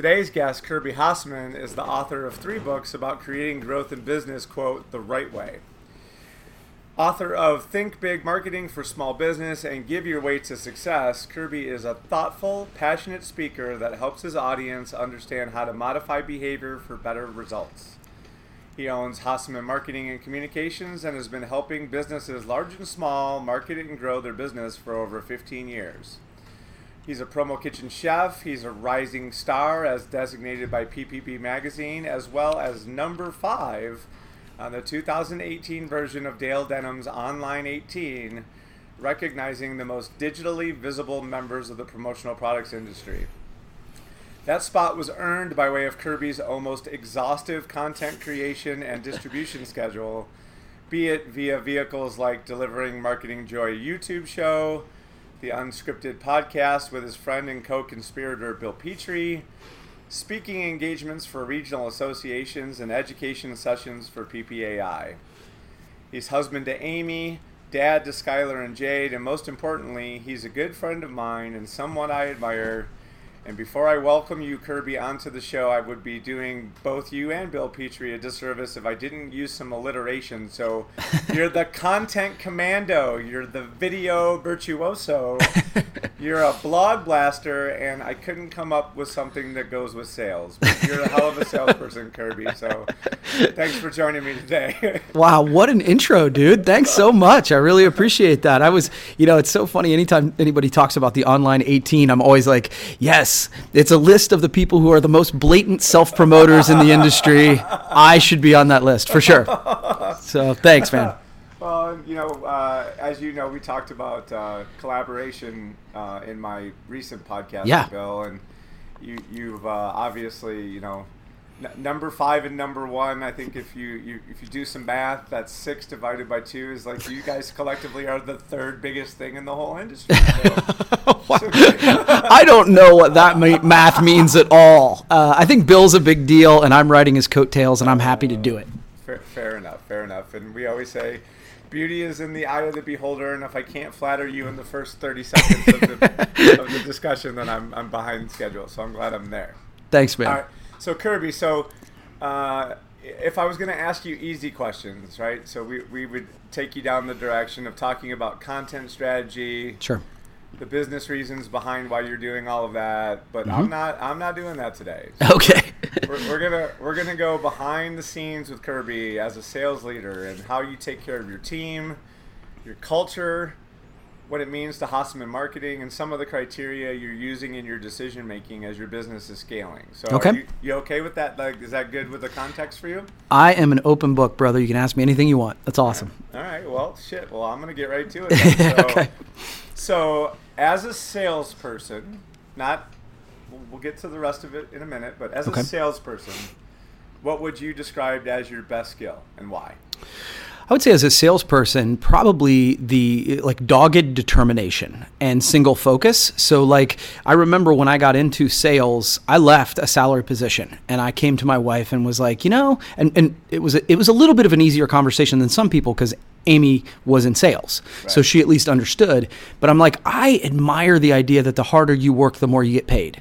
Today's guest, Kirby Hasseman, is the author of three books about creating growth in business, quote, the right way. Author of Think Big Marketing for Small Business and Give Your Way to Success, Kirby is a thoughtful, passionate speaker that helps his audience understand how to modify behavior for better results. He owns Hasseman Marketing and Communications and has been helping businesses large and small market and grow their business for over 15 years. He's a promo kitchen chef. He's a rising star as designated by PPB Magazine, as well as number five on the 2018 version of Dale Denham's Online 18, recognizing the most digitally visible members of the promotional products industry. That spot was earned by way of Kirby's almost exhaustive content creation and distribution schedule, be it via vehicles like Delivering Marketing Joy YouTube show, the unscripted podcast with his friend and co conspirator Bill Petrie, speaking engagements for regional associations, and education sessions for PPAI. He's husband to Amy, dad to Skylar and Jade, and most importantly, he's a good friend of mine and someone I admire and before I welcome you, Kirby, onto the show, I would be doing both you and Bill Petrie a disservice if I didn't use some alliteration. So you're the content commando, you're the video virtuoso, you're a blog blaster, and I couldn't come up with something that goes with sales. But you're a hell of a salesperson, Kirby. So thanks for joining me today. wow, what an intro, dude. Thanks so much. I really appreciate that. I was, you know, it's so funny. Anytime anybody talks about the online 18, I'm always like, yes It's a list of the people who are the most blatant self promoters in the industry. I should be on that list for sure. So thanks, man. Well, you know, uh, as you know, we talked about uh, collaboration uh, in my recent podcast, yeah. Bill, and you, you've uh, obviously, you know, number five and number one. I think if you, you if you do some math, that's six divided by two is like you guys collectively are the third biggest thing in the whole industry. So. I don't know what that math means at all. Uh, I think Bill's a big deal, and I'm riding his coattails, and I'm happy to do it. Fair, fair enough. Fair enough. And we always say beauty is in the eye of the beholder, and if I can't flatter you in the first 30 seconds of the, of the discussion, then I'm, I'm behind schedule. So I'm glad I'm there. Thanks, man. So Kirby, so uh, if I was going to ask you easy questions, right? So we, we would take you down the direction of talking about content strategy. Sure. The business reasons behind why you're doing all of that, but mm-hmm. I'm not. I'm not doing that today. So okay. we're, we're, gonna we're gonna go behind the scenes with Kirby as a sales leader and how you take care of your team, your culture, what it means to Hasseman marketing and some of the criteria you're using in your decision making as your business is scaling. So, okay. You, you, okay with that? Like, is that good with the context for you? I am an open book, brother. You can ask me anything you want. That's awesome. All right. All right. Well, shit. Well, I'm gonna get right to it. so, okay. So, as a salesperson, not we'll, we'll get to the rest of it in a minute, but as Okay. a salesperson, what would you describe as your best skill and why? I would say as a salesperson, probably the like dogged determination and single focus. So like I remember when I got into sales, I left a salary position and I came to my wife and was like, you know, and, and it was a, it was a little bit of an easier conversation than some people because Amy was in sales. So she at least understood. But I'm like, I admire the idea that the harder you work, the more you get paid.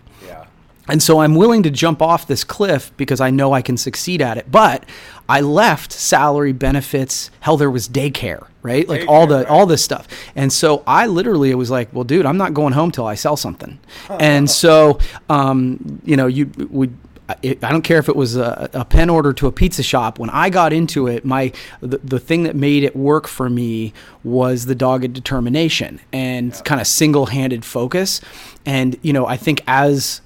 Yeah. And so I'm willing to jump off this cliff because I know I can succeed at it. But I left salary benefits. Hell, there was daycare, right? Like all the right. all this stuff. And so I literally it was like, well, dude, I'm not going home till I sell something. and so, um, you know, you would. I don't care if it was a, a pen order to a pizza shop. When I got into it, my the, the thing that made it work for me was the dogged determination and kind of single-handed focus. And you know, I think as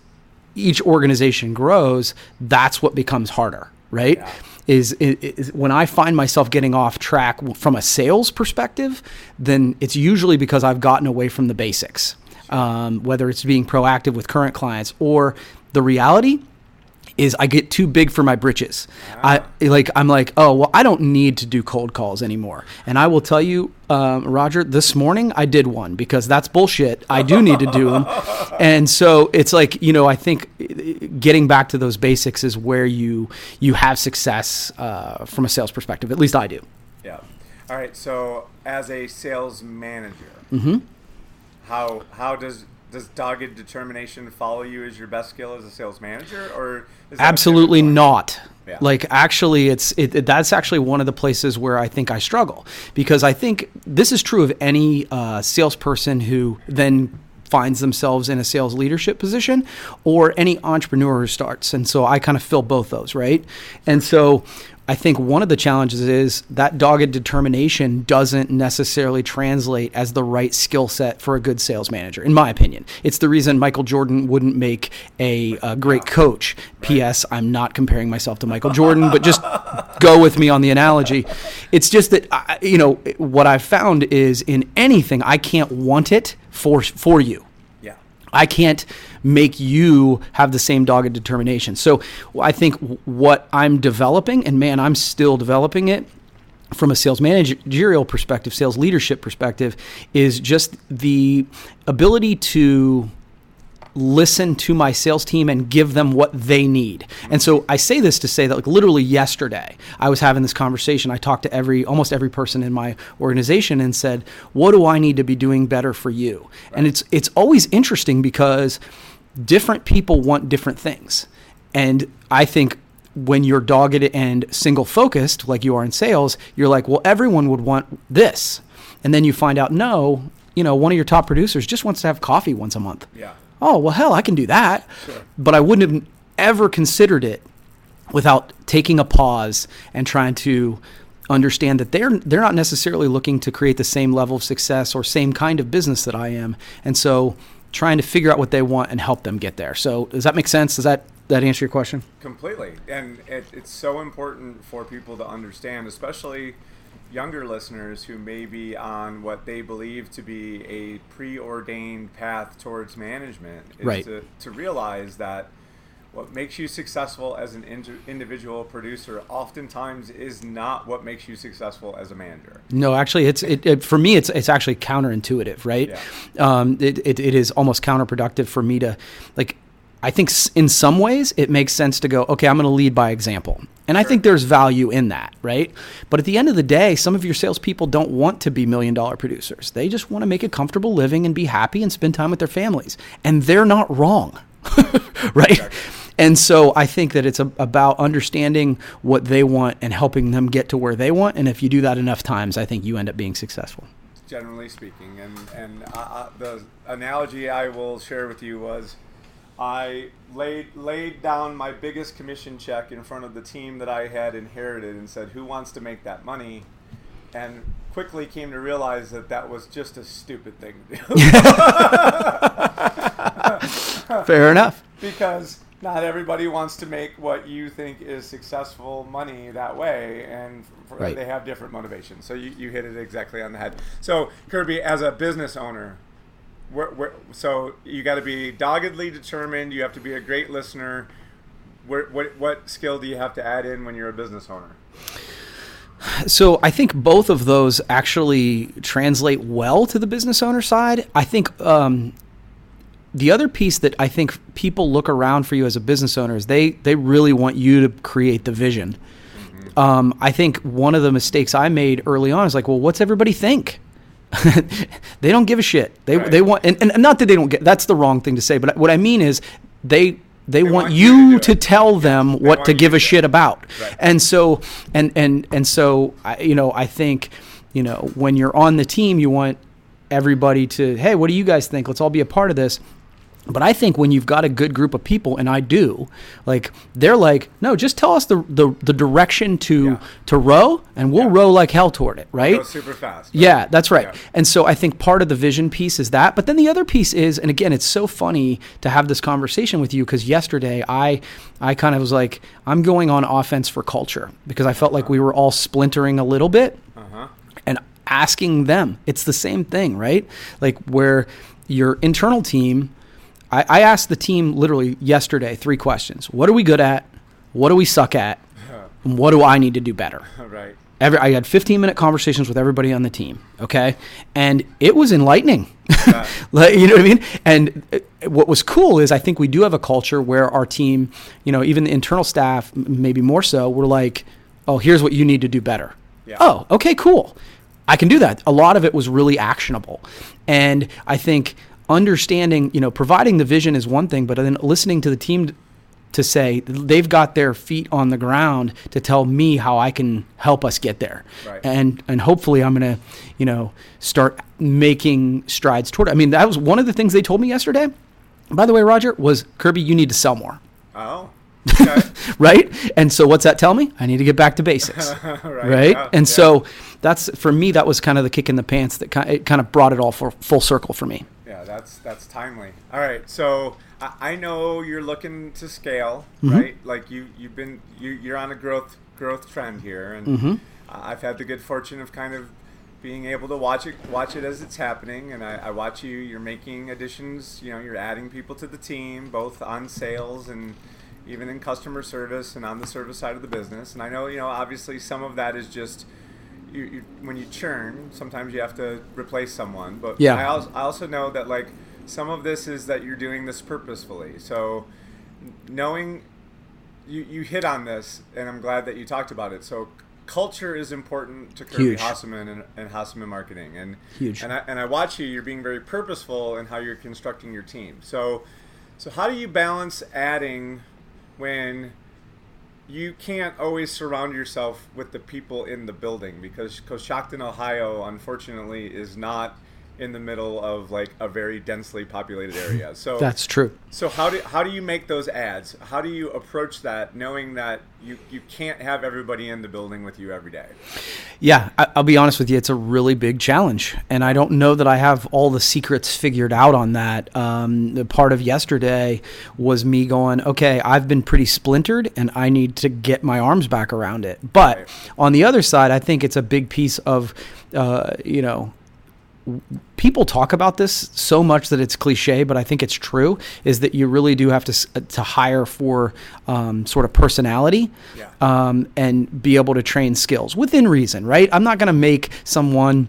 each organization grows, that's what becomes harder, right? Yeah. Is, is, is when I find myself getting off track from a sales perspective, then it's usually because I've gotten away from the basics, um, whether it's being proactive with current clients or the reality is I get too big for my britches. I like I'm like, oh well, I don't need to do cold calls anymore. And I will tell you, um, Roger, this morning I did one because that's bullshit. I do need to do them, and so it's like you know I think uh, getting back to those basics is where you you have success uh, from a sales perspective. At least I do. Yeah. All right. So, as a sales manager, Mm-hmm. how how does does dogged determination follow you as your best skill as a sales manager, or is Absolutely not. Yeah. Like actually, it's it, it- that's actually one of the places where I think I struggle because I think this is true of any uh, salesperson who then finds themselves in a sales leadership position or any entrepreneur who starts. And so I kind of fill both those, right? And so I think one of the challenges is that dogged determination doesn't necessarily translate as the right skill set for a good sales manager, in my opinion. It's the reason Michael Jordan wouldn't make a, a great coach. P.S. I'm not comparing myself to Michael Jordan, but just go with me on the analogy. It's just that I, you know what I've found is in anything I can't want it for for you. Yeah. I can't make you have the same dogged determination. So I think what I'm developing, and man, I'm still developing it from a sales managerial perspective, sales leadership perspective, is just the ability to listen to my sales team and give them what they need. And so I say this to say that like literally yesterday I was having this conversation. I talked to every almost every person in my organization and said, "What do I need to be doing better for you?" And it's it's always interesting because different people want different things. And I think when you're dogged and single focused like you are in sales, you're like, "Well, everyone would want this." And then you find out no, you know, one of your top producers just wants to have coffee once a month Yeah. oh well hell i can do that Sure. but i wouldn't have ever considered it without taking a pause and trying to understand that they're they're not necessarily looking to create the same level of success or same kind of business that i am and so trying to figure out what they want and help them get there so does that make sense does that that answer your question Completely. And it, it's so important for people to understand, especially younger listeners who may be on what they believe to be a preordained path towards management, is Right. to, to realize that what makes you successful as an indi- individual producer oftentimes is not what makes you successful as a manager. No, actually, it's it, it for me. It's it's actually counterintuitive, right? Yeah. Um, it, it, it is almost counterproductive for me to like. I think in some ways it makes sense to go. Okay, I'm going to lead by example, and I think there's value in that, right? But at the end of the day, some of your salespeople don't want to be million dollar producers. They just want to make a comfortable living and be happy and spend time with their families, and they're not wrong, right? And so I think that it's a, about understanding what they want and helping them get to where they want. And if you do that enough times, I think you end up being successful. generally speaking. And and uh, uh, the analogy I will share with you was, I laid laid down my biggest commission check in front of the team that I had inherited and said, "Who wants to make that money?" And quickly came to realize that that was just a stupid thing to do. Fair enough. because not everybody wants to make what you think is successful money that way and f- Right. they have different motivations so you, you hit it exactly on the head so kirby as a business owner where, where, so you got to be doggedly determined. You have to be a great listener. Where, what what skill do you have to add in when you're a business owner? So I think both of those actually translate well to the business owner side. I think um, the other piece that I think people look around for you as a business owner is they they really want you to create the vision. Mm-hmm. Um, I think one of the mistakes I made early on is like, well, what's everybody think? they don't give a shit. They right. they want and, and not that they don't get that's the wrong thing to say, but what I mean is they they, they want, want, you, to, to tell them what to give a shit about. Right. And so and and and so I, you know, I think, you know, when you're on the team, you want everybody to, "Hey, what do you guys think? Let's all be a part of this." But I think when you've got a good group of people, and I do, like they're like, no, just tell us the the, the direction to yeah. to row, and we'll yeah. row like hell toward it, right? Go super fast. Right? Yeah, that's right. Yeah. And so I think part of the vision piece is that, but then the other piece is, and again, it's so funny to have this conversation with you because yesterday I I kind of was like, I'm going on offense for culture because I felt like we were all splintering a little bit, uh-huh. and asking them, it's the same thing, right? Like where your internal team I, I asked the team literally yesterday three questions. What are we good at? What do we suck at? And what do I need to do better? Right. Every, I had 15 minute conversations with everybody on the team. Okay. And it was enlightening. Yeah. like, you know what I mean? And uh, what was cool is I think we do have a culture where our team, you know, even the internal staff, maybe more so, we're like, oh, here's what you need to do better. Yeah. Oh, okay, cool. I can do that. A lot of it was really actionable. And I think understanding, you know, providing the vision is one thing, but then listening to the team to say they've got their feet on the ground to tell me how I can help us get there. Right. And and hopefully I'm going to, you know, start making strides toward it. I mean, that was one of the things they told me yesterday. By the way, Roger, was Kirby, you need to sell more. Oh. Okay. right? And so what's that tell me? I need to get back to basics. right. right? Yeah. And yeah. so that's for me that was kind of the kick in the pants that kind of, it kind of brought it all for full circle for me that's that's timely. All right, so I, I know you're looking to scale, mm-hmm. right? Like you you've been you you're on a growth growth trend here, and mm-hmm. I've had the good fortune of kind of being able to watch it watch it as it's happening, and I, I watch you. You're making additions. You know, you're adding people to the team, both on sales and even in customer service and on the service side of the business. And I know you know obviously some of that is just you, you, when you churn, sometimes you have to replace someone. But yeah. I also, I also know that like some of this is that you're doing this purposefully. So knowing you, you hit on this, and I'm glad that you talked about it. So culture is important to Kirby Huge. And, and Marketing, and Huge. And I, and I watch you. You're being very purposeful in how you're constructing your team. So so how do you balance adding when you can't always surround yourself with the people in the building because Coshocton, Ohio, unfortunately, is not in the middle of like a very densely populated area. So that's true. So how do how do you make those ads? How do you approach that, knowing that you you can't have everybody in the building with you every day? Yeah, I, will be honest with you. It's a really big challenge, and I don't know that I have all the secrets figured out on that. Um, the part of yesterday was me going, okay, I've been pretty splintered, and I need to get my arms back around it. But right. on the other side, I think it's a big piece of, uh, you know people talk about this so much that it's cliche, but I think it's true. Is that you really do have to to hire for um, sort of personality yeah. um, and be able to train skills within reason, right? I'm not going to make someone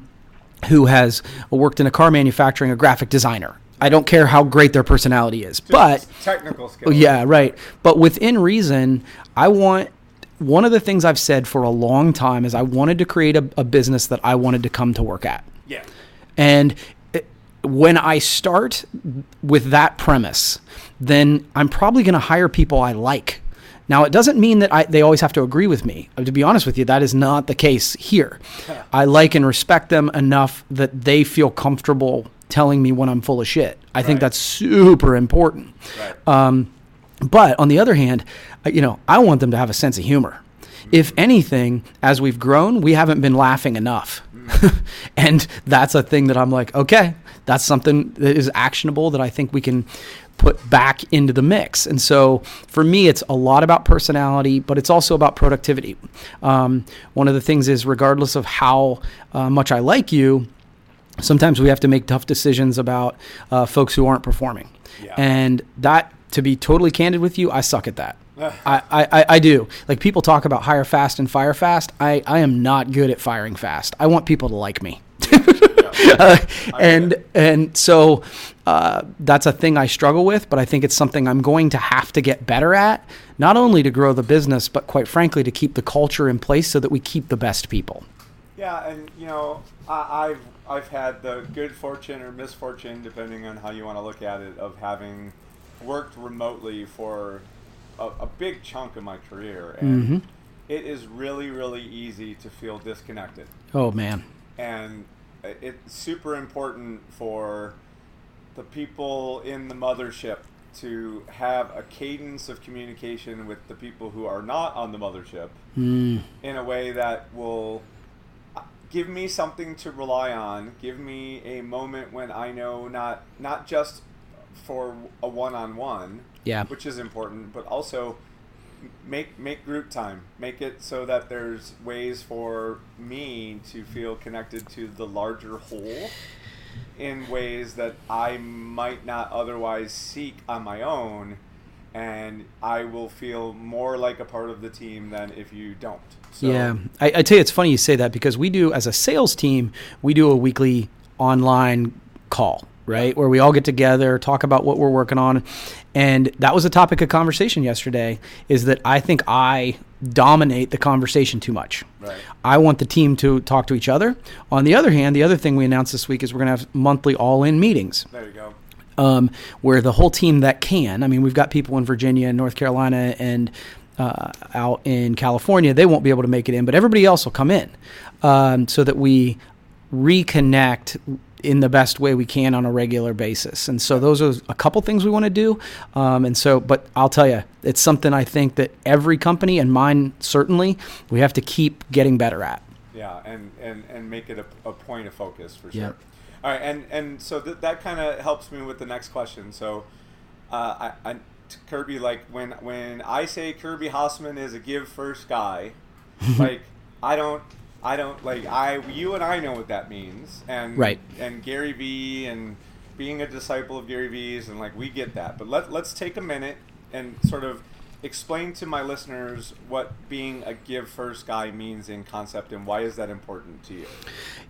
who has worked in a car manufacturing a graphic designer. I don't care how great their personality is, Just but technical skills. Yeah, right. But within reason, I want one of the things I've said for a long time is I wanted to create a, a business that I wanted to come to work at. Yeah. And when I start with that premise, then I'm probably going to hire people I like. Now, it doesn't mean that I, they always have to agree with me. Uh, to be honest with you, that is not the case here. I like and respect them enough that they feel comfortable telling me when I'm full of shit. I right. think that's super important. Right. Um, but on the other hand, uh, you know, I want them to have a sense of humor. Mm-hmm. If anything, as we've grown, we haven't been laughing enough. and that's a thing that I'm like, okay, that's something that is actionable that I think we can put back into the mix. And so for me, it's a lot about personality, but it's also about productivity. Um, one of the things is, regardless of how uh, much I like you, sometimes we have to make tough decisions about uh, folks who aren't performing. Yeah. And that, to be totally candid with you, I suck at that. I, I, I do. Like people talk about hire fast and fire fast. I, I am not good at firing fast. I want people to like me. uh, and and so uh, that's a thing I struggle with, but I think it's something I'm going to have to get better at, not only to grow the business, but quite frankly to keep the culture in place so that we keep the best people. Yeah, and you know, I, I've I've had the good fortune or misfortune, depending on how you want to look at it, of having worked remotely for a, a big chunk of my career, and Mm-hmm. it is really really easy to feel disconnected. Oh man. and it's super important for the people in the mothership to have a cadence of communication with the people who are not on the mothership Mm. in a way that will give me something to rely on give me a moment when i know not not just for a one-on-one Yeah. which is important but also make make group time. Make it so that there's ways for me to feel connected to the larger whole in ways that i might not otherwise seek on my own and i will feel more like a part of the team than if you don't. So, yeah, I, I tell you, it's funny you say that because we do, as a sales team, we do a weekly online call, right? Where we all get together, talk about what we're working on. And that was a topic of conversation yesterday is that I think I dominate the conversation too much. Right. I want the team to talk to each other. On the other hand, the other thing we announced this week is we're going to have monthly all in meetings there you go um, where the whole team that can, I mean, we've got people in Virginia and North Carolina and uh, out in California, they won't be able to make it in, but everybody else will come in um, so that we reconnect in the best way we can on a regular basis. And so those are a couple things we want to do. Um, and so, but I'll tell you, it's something I think that every company and mine certainly, we have to keep getting better at. Yeah, and, and, and make it a, a point of focus for sure. Yep. All right, and, and so th- that kind of helps me with the next question. So, uh, I, I, Kirby, like when when I say Kirby Hasseman is a give first guy, like I don't, I don't like I you and I know what that means, and Right. and Gary Vee and being a disciple of Gary Vee's, and like we get that. But let let's take a minute and sort of explain to my listeners what being a give first guy means in concept and why is that important to you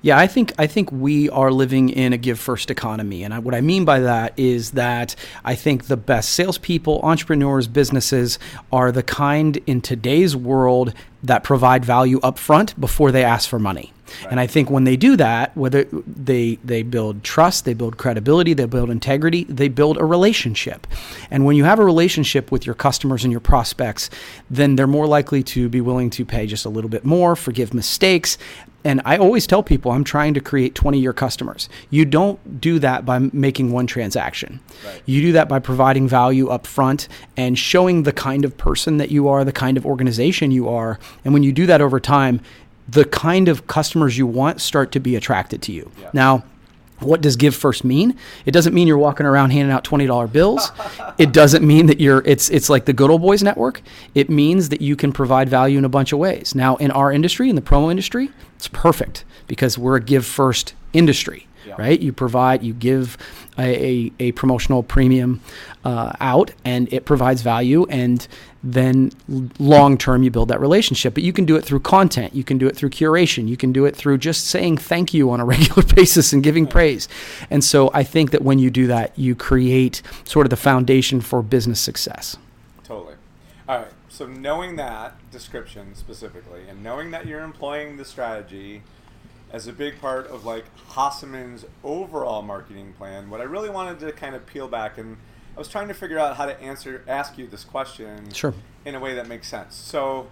Yeah, I think I think we are living in a give first economy, and I, what I mean by that is that I think the best salespeople, entrepreneurs, businesses are the kind in today's world that provide value up front before they ask for money. And I think when they do that, whether they they build trust, they build credibility, they build integrity, they build a relationship. And when you have a relationship with your customers and your prospects, then they're more likely to be willing to pay just a little bit more, forgive mistakes, and I always tell people I'm trying to create 20 year customers. You don't do that by making one transaction. Right. You do that by providing value up front and showing the kind of person that you are, the kind of organization you are. And when you do that over time, the kind of customers you want start to be attracted to you. Yeah. Now, what does give first mean? It doesn't mean you're walking around handing out twenty dollar bills. it doesn't mean that you're it's it's like the good old boys network. It means that you can provide value in a bunch of ways. Now in our industry, in the promo industry, it's perfect because we're a give first industry. Yeah. Right? You provide, you give a, a, a promotional premium uh, out, and it provides value, and then long term you build that relationship. But you can do it through content, you can do it through curation, you can do it through just saying thank you on a regular basis and giving praise. And so I think that when you do that, you create sort of the foundation for business success. Totally. All right. So knowing that description specifically, and knowing that you're employing the strategy as a big part of like Hasseman's overall marketing plan, what I really wanted to kind of peel back and I was trying to figure out how to answer ask you this question Sure. in a way that makes sense. So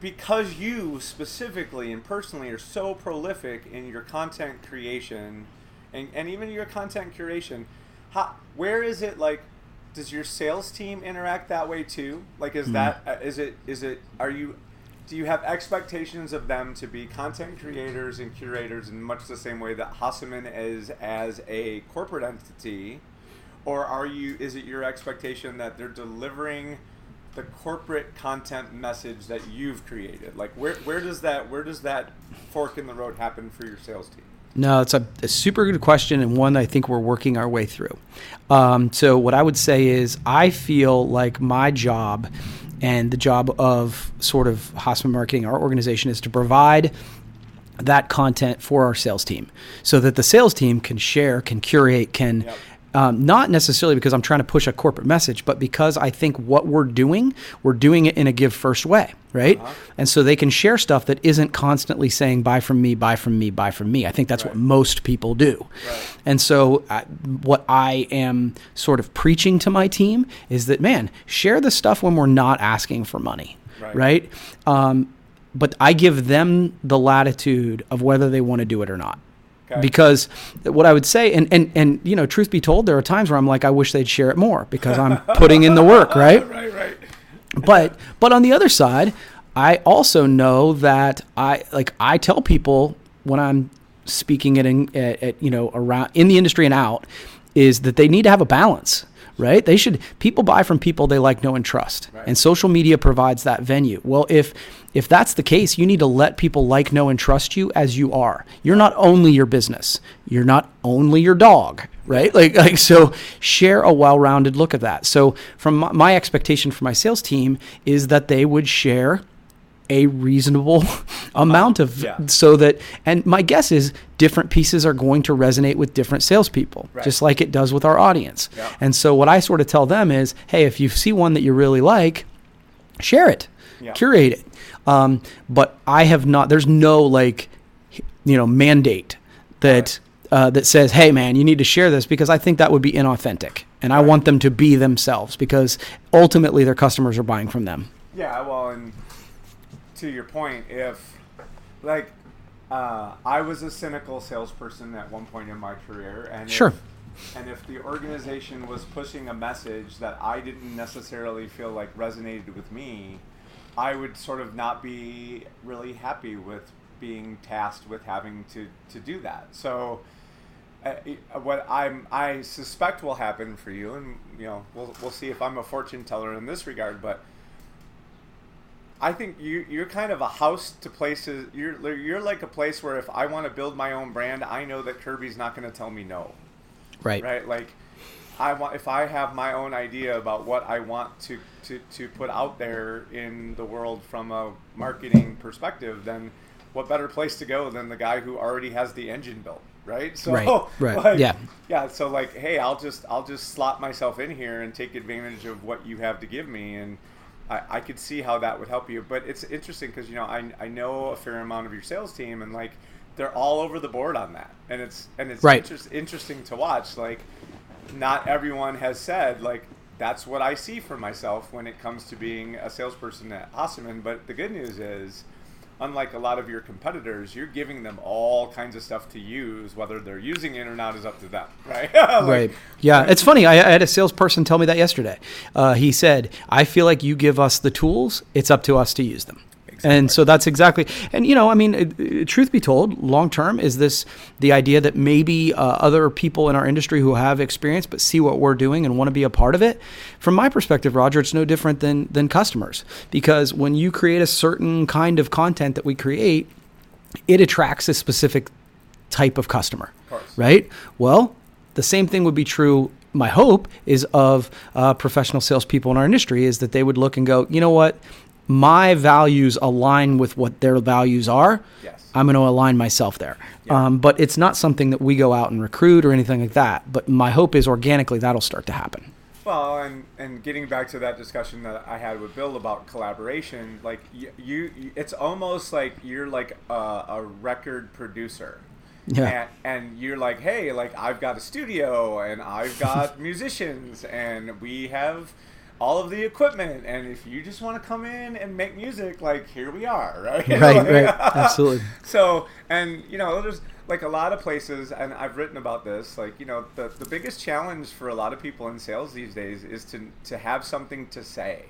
because you specifically and personally are so prolific in your content creation and, and even your content curation, how, where is it like does your sales team interact that way too? Like is that uh, is it is it are you do you have expectations of them to be content creators and curators in much the same way that Hasseman is as a corporate entity? Or are you is it your expectation that they're delivering the corporate content message that you've created? Like where where does that where does that fork in the road happen for your sales team? No, it's a, a, super good question and one I think we're working our way through. Um, so, what I would say is, I feel like my job and the job of sort of Hasseman Marketing, our organization, is to provide that content for our sales team so that the sales team can share, can curate, can. Yep um, not necessarily because I'm trying to push a corporate message, but because I think what we're doing, we're doing it in a give first way, right? Uh-huh. And so they can share stuff that isn't constantly saying, buy from me, buy from me, buy from me. I think that's right. what most people do. Right. And so uh, what I am sort of preaching to my team is that, man, share the stuff when we're not asking for money, right? right? Um, but I give them the latitude of whether they want to do it or not. Okay. Because what I would say, and, and, and, you know, truth be told, there are times where I'm like, I wish they'd share it more because I'm putting in the work, right? right, right. But, but on the other side, I also know that I, like, I tell people when I'm speaking at, at, at you know, around in the industry and out, is that they need to have a balance right? They should people buy from people they like, know, and trust, right. and social media provides that venue. Well, if if that's the case, you need to let people like, know, and trust you as you are. You're not only your business. You're not only your dog, right? Like like so, share a well-rounded look at that. So, from my, my expectation for my sales team is that they would share a reasonable amount of yeah. so that and my guess is different pieces are going to resonate with different salespeople, right. just like it does with our audience. Yeah. And so what I sort of tell them is, hey, if you see one that you really like, share it, yeah. curate it. Um, but I have not. There's no like, you know, mandate that. Uh, that says, "Hey, man, you need to share this," because I think that would be inauthentic, and I want them to be themselves because ultimately their customers are buying from them. Yeah, well, and to your point, if like uh, I was a cynical salesperson at one point in my career, and sure. If, and if the organization was pushing a message that I didn't necessarily feel like resonated with me, I would sort of not be really happy with being tasked with having to, to do that. So, uh, what I'm I suspect will happen for you, and you know, we'll we'll see if I'm a fortune teller in this regard, but I think you you're kind of a house to places. You're you're like a place where if I want to build my own brand, I know that Kirby's not going to tell me no. Right. Right. Like, I want if I have my own idea about what I want to to to put out there in the world from a marketing perspective, then what better place to go than the guy who already has the engine built, right? So, right, right, like, yeah, yeah. So like, hey, I'll just I'll just slot myself in here and take advantage of what you have to give me and I, I could see how that would help you. But it's interesting because you know I, I know a fair amount of your sales team and like they're all over the board on that, and it's and it's right. inter- interesting to watch. Like not everyone has said like that's what I see for myself when it comes to being a salesperson at Hasseman. But the good news is unlike a lot of your competitors, you're giving them all kinds of stuff to use. Whether they're using it or not is up to them, right? like, right. Yeah, it's funny. I, I, had a salesperson tell me that yesterday. Uh, he said, "I feel like you give us the tools. It's up to us to use them." Exactly. And so that's exactly, and you know, I mean, truth be told, long term is this the idea that maybe uh, other people in our industry who have experience but see what we're doing and want to be a part of it. From my perspective, Roger, it's no different than than customers because when you create a certain kind of content that we create, it attracts a specific type of customer, of right? Well, the same thing would be true my hope is of uh, professional salespeople in our industry is that they would look and go, you know what, my values align with what their values are, yes. I'm going to align myself there. Yeah. Um, but it's not something that we go out and recruit or anything like that. But my hope is organically that'll start to happen. Well, and and getting back to that discussion that I had with Bill about collaboration, like you, you it's almost like you're like a, a record producer. Yeah. And, and, you're like, hey, like I've got a studio and I've got musicians and we have all of the equipment and if you just want to come in and make music like here we are right? Right like, right absolutely. So and you know there's like a lot of places and i've written about this like you know the, the biggest challenge for a lot of people in sales these days is to to have something to say.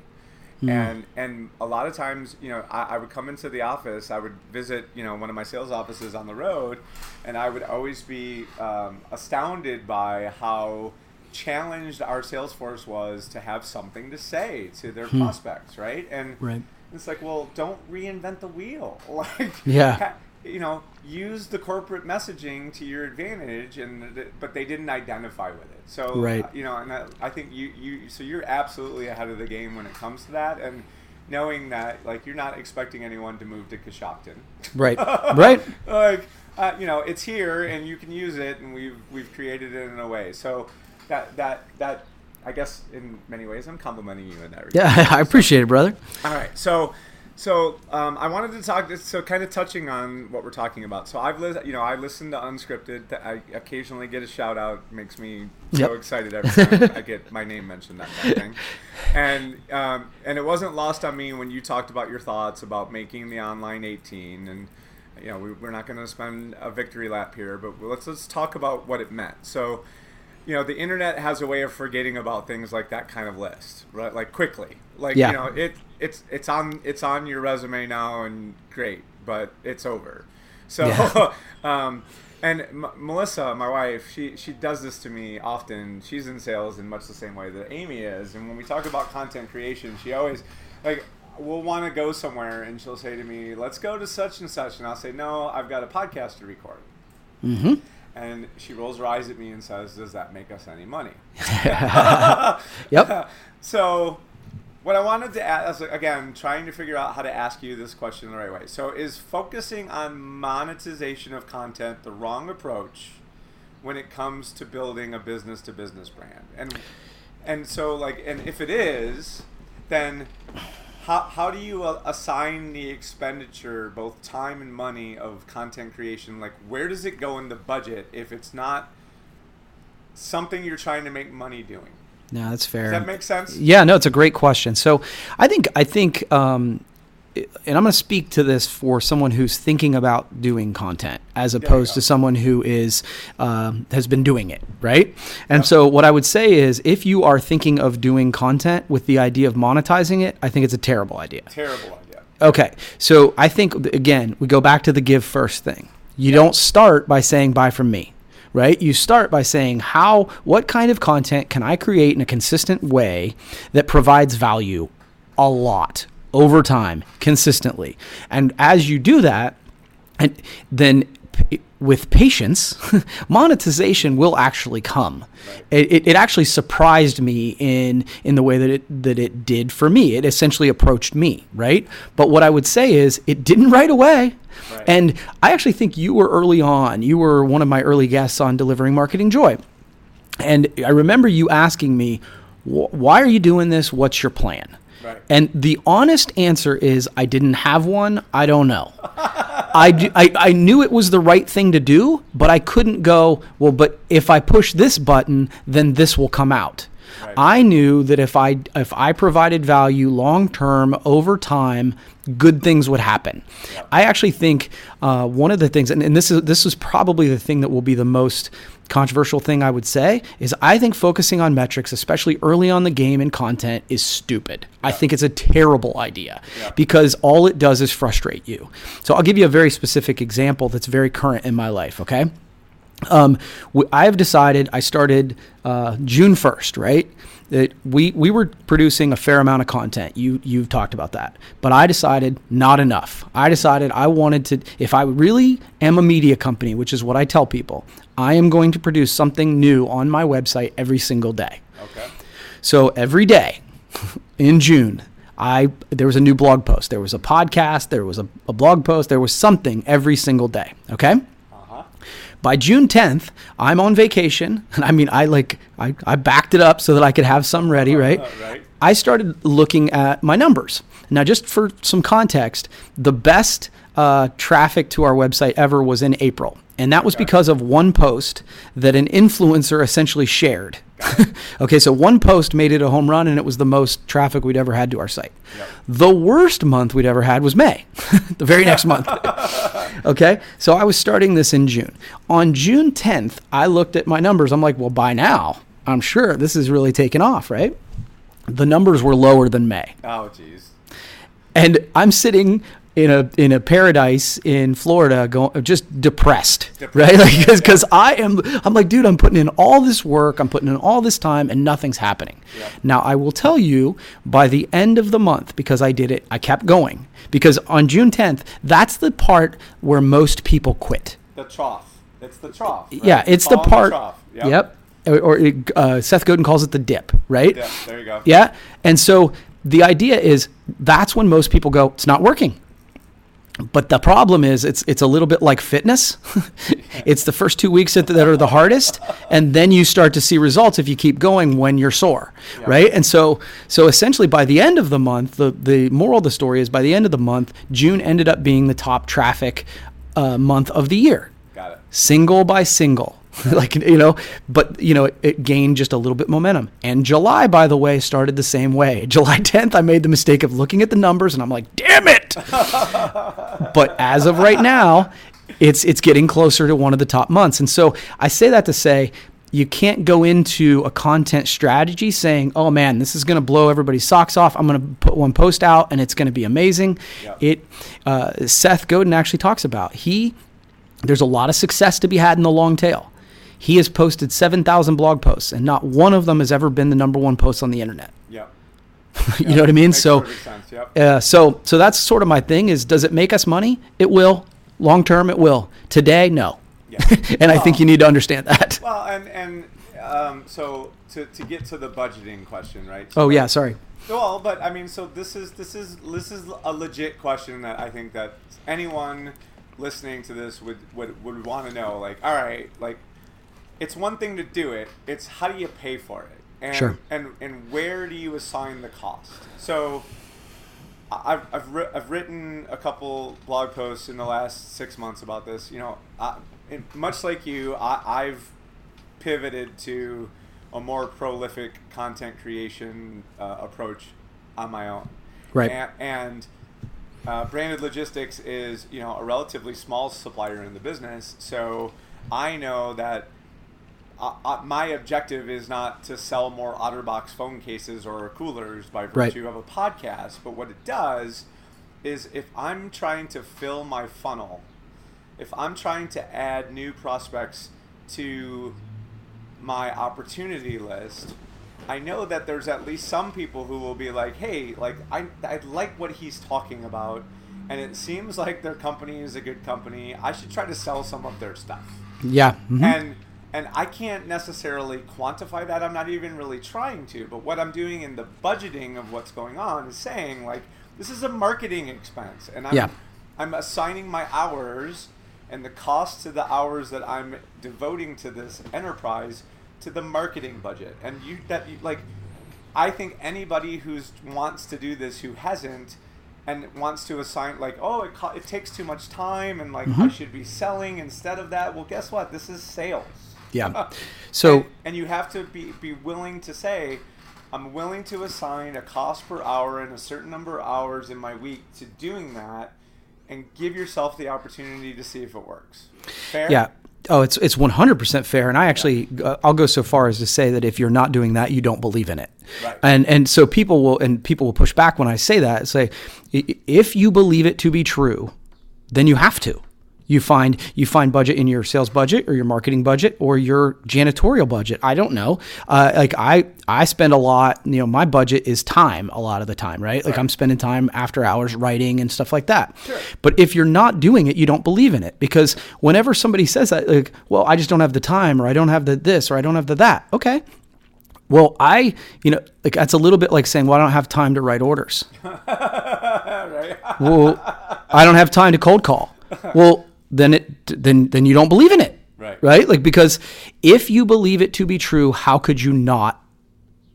Mm. and and a lot of times you know I, I would come into the office i would visit you know one of my sales offices on the road and i would always be um, astounded by how challenged our sales force was to have something to say to their hmm. prospects, right? And right. it's like, well, don't reinvent the wheel. like, yeah. you know, use the corporate messaging to your advantage, and but they didn't identify with it. So, Right. uh, you know, and I, I think you you so you're absolutely ahead of the game when it comes to that, and knowing that like you're not expecting anyone to move to Coshocton. Right. Right. like uh, you know it's here and you can use it and we've we've created it in a way so that that that i guess in many ways i'm complimenting you in that regard. Yeah, I appreciate it, brother. all right so so um, i wanted to talk so kind of touching on what we're talking about. So i've listened you know i listen to unscripted i occasionally get a shout out makes me so excited every time i get my name mentioned that kind of thing. And um, and it wasn't lost on me when you talked about your thoughts about making the online 18 and you know we, we're not going to spend a victory lap here but let's let's talk about what it meant. So you know the internet has a way of forgetting about things like that kind of list right like quickly like Yeah. you know it it's it's on it's on your resume now and great but it's over so Yeah. um, and M- Melissa, my wife, she she does this to me often. She's in sales in much the same way that Amy is. And when we talk about content creation, she always like we'll want to go somewhere, and she'll say to me, "Let's go to such and such," and I'll say, "No, I've got a podcast to record." Mm-hmm. And she rolls her eyes at me and says, "Does that make us any money?" Yep. so what I wanted to ask again, trying to figure out how to ask you this question the right way. So, is focusing on monetization of content the wrong approach when it comes to building a business to business brand? And and so, like, and if it is, then how, how do you uh, assign the expenditure, both time and money, of content creation? Like, where does it go in the budget if it's not something you're trying to make money doing? No, that's fair. Does that make sense? Yeah, no, it's a great question. So, I think I think, um, and I'm going to speak to this for someone who's thinking about doing content, as opposed to someone who is um, has been doing it, right? And so, what I would say is, if you are thinking of doing content with the idea of monetizing it, I think it's a terrible idea. Terrible idea. Okay, so I think again we go back to the give first thing. You don't start by saying buy from me, right? You start by saying how what kind of content can I create in a consistent way that provides value a lot over time consistently. And as you do that, and then p- with patience, monetization will actually come. It, it, it actually surprised me in in the way that it that it did for me. It essentially approached me, right? But what I would say is it didn't right away. Right. And I actually think you were early on. You were one of my early guests on delivering marketing joy. And I remember you asking me, "Why are you doing this? What's your plan?" Right. And the honest answer is, I didn't have one. I don't know. I I knew it was the right thing to do, but I couldn't go, well, but if I push this button, then this will come out. Right. I knew that if I if I provided value long term over time, good things would happen. I actually think uh, one of the things, and, and this is this is probably the thing that will be the most controversial thing I would say, is I think focusing on metrics, especially early on the game and content, is stupid. I think it's a terrible idea Yeah. because all it does is frustrate you. So I'll give you a very specific example that's very current in my life. Okay. Um, w- I have decided. I started uh, June first, right? That we we were producing a fair amount of content. You you've talked about that, but I decided not enough. I decided I wanted to. If I really am a media company, which is what I tell people, I am going to produce something new on my website every single day. Okay. So every day in June, I there was a new blog post, there was a podcast, there was a, a blog post, there was something every single day. Okay. By June 10th, I'm on vacation, and I mean, I like I, I backed it up so that I could have some ready, right? Uh, right. I started looking at my numbers. Now, just for some context, the best uh, traffic to our website ever was in April. And that was because of one post that an influencer essentially shared. okay, so one post made it a home run, and it was the most traffic we'd ever had to our site. Yep. The worst month we'd ever had was May, the very next month. okay, so I was starting this in June. On June 10th, I looked at my numbers. I'm like, well, by now, I'm sure this is really taken off, right? The numbers were lower than May. Oh, jeez. And I'm sitting in a in a paradise in Florida, going just depressed, right? Like because I am I'm like, dude, I'm putting in all this work, I'm putting in all this time, and nothing's happening. Yeah. Now I will tell you by the end of the month because I did it, I kept going because on June 10th, that's the part where most people quit. The trough. It's the trough. right? Yeah, it's the Fall part. trough. Yep. Or, or uh, Seth Godin calls it the dip, right? Yeah, there you go. Yeah. And so the idea is that's when most people go, it's not working. But the problem is it's it's a little bit like fitness. it's the first two weeks that, that are the hardest, and then you start to see results if you keep going when you're sore, right? And so so essentially by the end of the month, the the moral of the story is by the end of the month, June ended up being the top traffic uh, month of the year Got it. single by single like you know but you know it, it gained just a little bit momentum and july by the way started the same way july 10th i made the mistake of looking at the numbers and i'm like damn it but as of right now it's it's getting closer to one of the top months and so i say that to say you can't go into a content strategy saying, "Oh man, this is going to blow everybody's socks off. I'm going to put one post out and it's going to be amazing." It uh, Seth Godin actually talks about he there's a lot of success to be had in the long tail. He has posted 7,000 blog posts, and not one of them has ever been the number one post on the internet. You know what I mean? So, sense. Yep. uh, so, so that's sort of my thing. Is does it make us money? It will. Long term, it will. Today, no. Yeah. and I think you need to understand that. Well, and and um, so to, to get to the budgeting question, right? So Oh yeah, sorry. Well, but I mean, so this is this is this is a legit question that I think that anyone listening to this would would, would want to know. Like, all right, like it's one thing to do it; it's how do you pay for it, and Sure. and and where do you assign the cost? So. I've, I've, ri- I've written a couple blog posts in the last six months about this. You know, I, much like you, I, I've pivoted to a more prolific content creation uh, approach on my own. Right. And, and uh, branded logistics is you know a relatively small supplier in the business, so I know that. Uh, uh, my objective is not to sell more OtterBox phone cases or coolers by Right. virtue of a podcast, but what it does is if I'm trying to fill my funnel, if I'm trying to add new prospects to my opportunity list, I know that there's at least some people who will be like, "Hey, like I I like what he's talking about, and it seems like their company is a good company. I should try to sell some of their stuff." Yeah. mhm. And and I can't necessarily quantify that. I'm not even really trying to. But what I'm doing in the budgeting of what's going on is saying like this is a marketing expense, and I'm Yeah. I'm assigning my hours and the cost to the hours that I'm devoting to this enterprise to the marketing budget. And you that you, like I think anybody who's wants to do this who hasn't and wants to assign like oh it co- it takes too much time and like I mm-hmm. should be selling instead of that. Well, guess what? This is sales. Yeah. So and, and you have to be be willing to say I'm willing to assign a cost per hour and a certain number of hours in my week to doing that and give yourself the opportunity to see if it works. Fair? Yeah. Oh, it's it's 100% fair, and I actually uh, I'll go so far as to say that if you're not doing that, you don't believe in it. Right. And and so people will and people will push back when I say that. Say, if you believe it to be true, then you have to. You find you find budget in your sales budget or your marketing budget or your janitorial budget. I don't know. Uh, like I I spend a lot. You know, my budget is time a lot of the time, right? Like I'm spending time after hours writing and stuff like that. Sure. But if you're not doing it, you don't believe in it because whenever somebody says that, like, well, I just don't have the time or I don't have the this or I don't have the that. Okay. Well, I, you know, like that's a little bit like saying, well, I don't have time to write orders. right. Well, I don't have time to cold call. Well, then it then then you don't believe in it. Right. Right? Like because if you believe it to be true, how could you not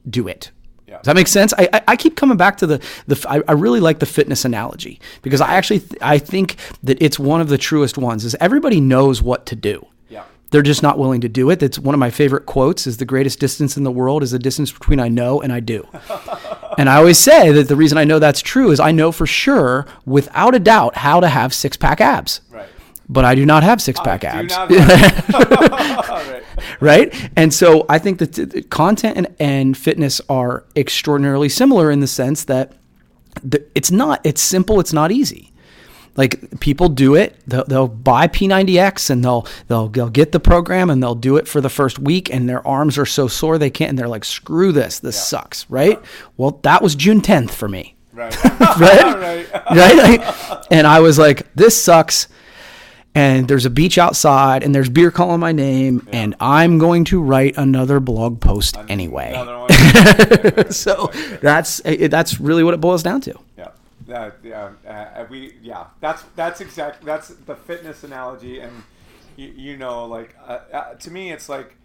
do it? Yeah. Does that make sense? I, I, I keep coming back to the the I, I really like the fitness analogy because I actually th- I think that it's one of the truest ones. Is everybody knows what to do. Yeah. They're just not willing to do it. That's one of my favorite quotes is the greatest distance in the world is the distance between I know and I do. and I always say that the reason I know that's true is I know for sure, without a doubt, how to have six pack abs. Right. But I do not have six pack abs. right. right? And so I think that the content and, and fitness are extraordinarily similar in the sense that the, it's not, it's simple, it's not easy. Like people do it. They'll, they'll buy P90X and they'll they'll they'll get the program and they'll do it for the first week and their arms are so sore they can't and they're like screw this. This sucks, right? Well, that was June 10th for me. Right. right? right? and I was like, this sucks. And there's a beach outside, and there's beer calling my name, and I'm going to write another blog post anyway. Another one. so that's eh, that's really what it boils down to. Yeah, that, yeah, uh, we, yeah. That's that's exact. That's the fitness analogy, and you, you know, like uh, uh, to me, it's like,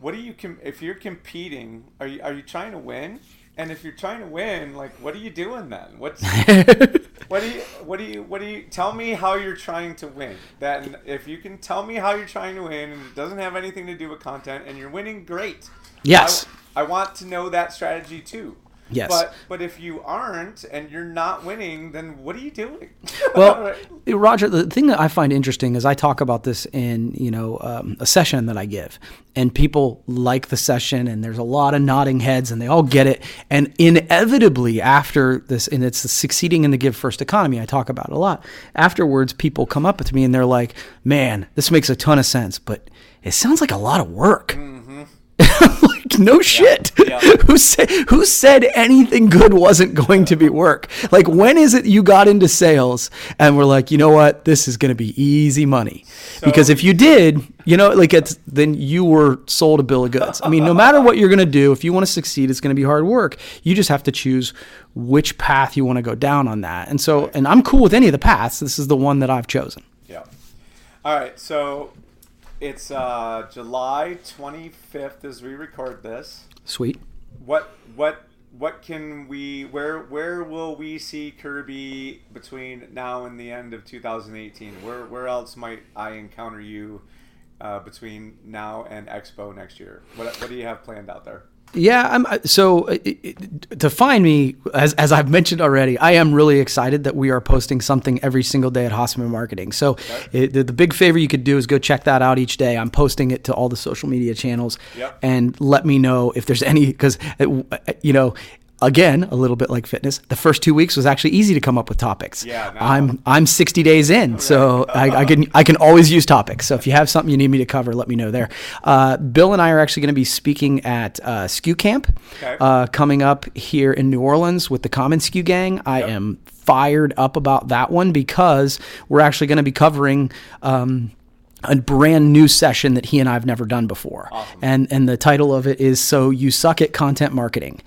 what do you com- if you're competing? Are you are you trying to win? And if you're trying to win, like, what are you doing then? What's what do you what do you what do you tell me how you're trying to win? Then if you can tell me how you're trying to win, and it doesn't have anything to do with content, and you're winning, great. Yes. I, I want to know that strategy too. Yes. But but if you aren't and you're not winning, then what are you doing? Well, Roger, the thing that I find interesting is I talk about this in you know um, a session that I give, and people like the session, and there's a lot of nodding heads, and they all get it. And inevitably, after this, and it's the succeeding in the give first economy, I talk about it a lot. Afterwards, people come up to me and they're like, "Man, this makes a ton of sense, but it sounds like a lot of work." like no shit. yeah. who said who said anything good wasn't going to be work? Like when is it you got into sales and we're like, you know what, this is going to be easy money? because if you did, you know, like it's then you were sold a bill of goods. I mean, no matter what you're going to do, if you want to succeed, it's going to be hard work. You just have to choose which path you want to go down on that. And so, and I'm cool with any of the paths. This is the one that I've chosen. Yeah. All right. So it's uh, July 25th as we record this. Sweet. What what what can we where where will we see Kirby between now and the end of 2018? Where where else might I encounter you uh, between now and Expo next year? What what do you have planned out there? Yeah, I'm uh, so uh, to find me as as I've mentioned already. I am really excited that we are posting something every single day at Hasseman Marketing. So it, the, the big favor you could do is go check that out each day. I'm posting it to all the social media channels, Yep. and let me know if there's any because you know. Again, a little bit like fitness. The first two weeks was actually easy to come up with topics. Yeah, now- I'm I'm 60 days in, so I, I can I can always use topics. So if you have something you need me to cover, let me know there. Uh, Bill and I are actually going to be speaking at uh, SKU Camp Okay. uh, coming up here in New Orleans with the Common SKU Gang. I Yep. am fired up about that one because we're actually going to be covering. Um, a brand new session that he and I have never done before, and and the title of it is "So You Suck at Content Marketing."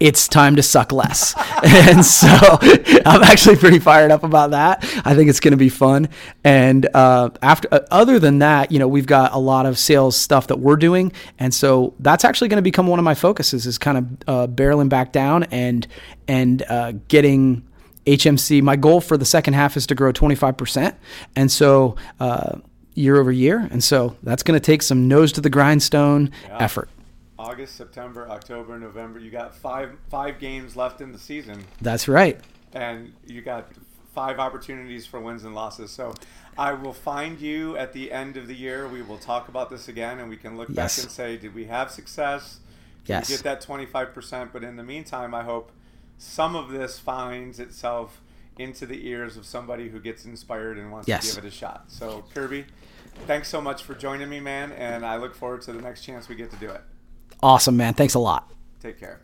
It's time to suck less. and so I'm actually pretty fired up about that. I think it's going to be fun. And uh, after, uh, other than that, you know, we've got a lot of sales stuff that we're doing, and so that's actually going to become one of my focuses is kind of uh, barreling back down and and uh, getting. HMC, my goal for the second half is to grow 25%. And so, uh, year over year. And so that's going to take some nose to the grindstone effort. August, September, October, November. You got five five games left in the season, That's right. and you got five opportunities for wins and losses. So I will find you at the end of the year. We will talk about this again, and we can look Yes. back and say, did we have success? Did Yes. we get that twenty five percent? But in the meantime, I hope some of this finds itself into the ears of somebody who gets inspired and wants Yes. to give it a shot. So Kirby. Thanks so much for joining me, man, and I look forward to the next chance we get to do it. Awesome, man. Thanks a lot. Take care.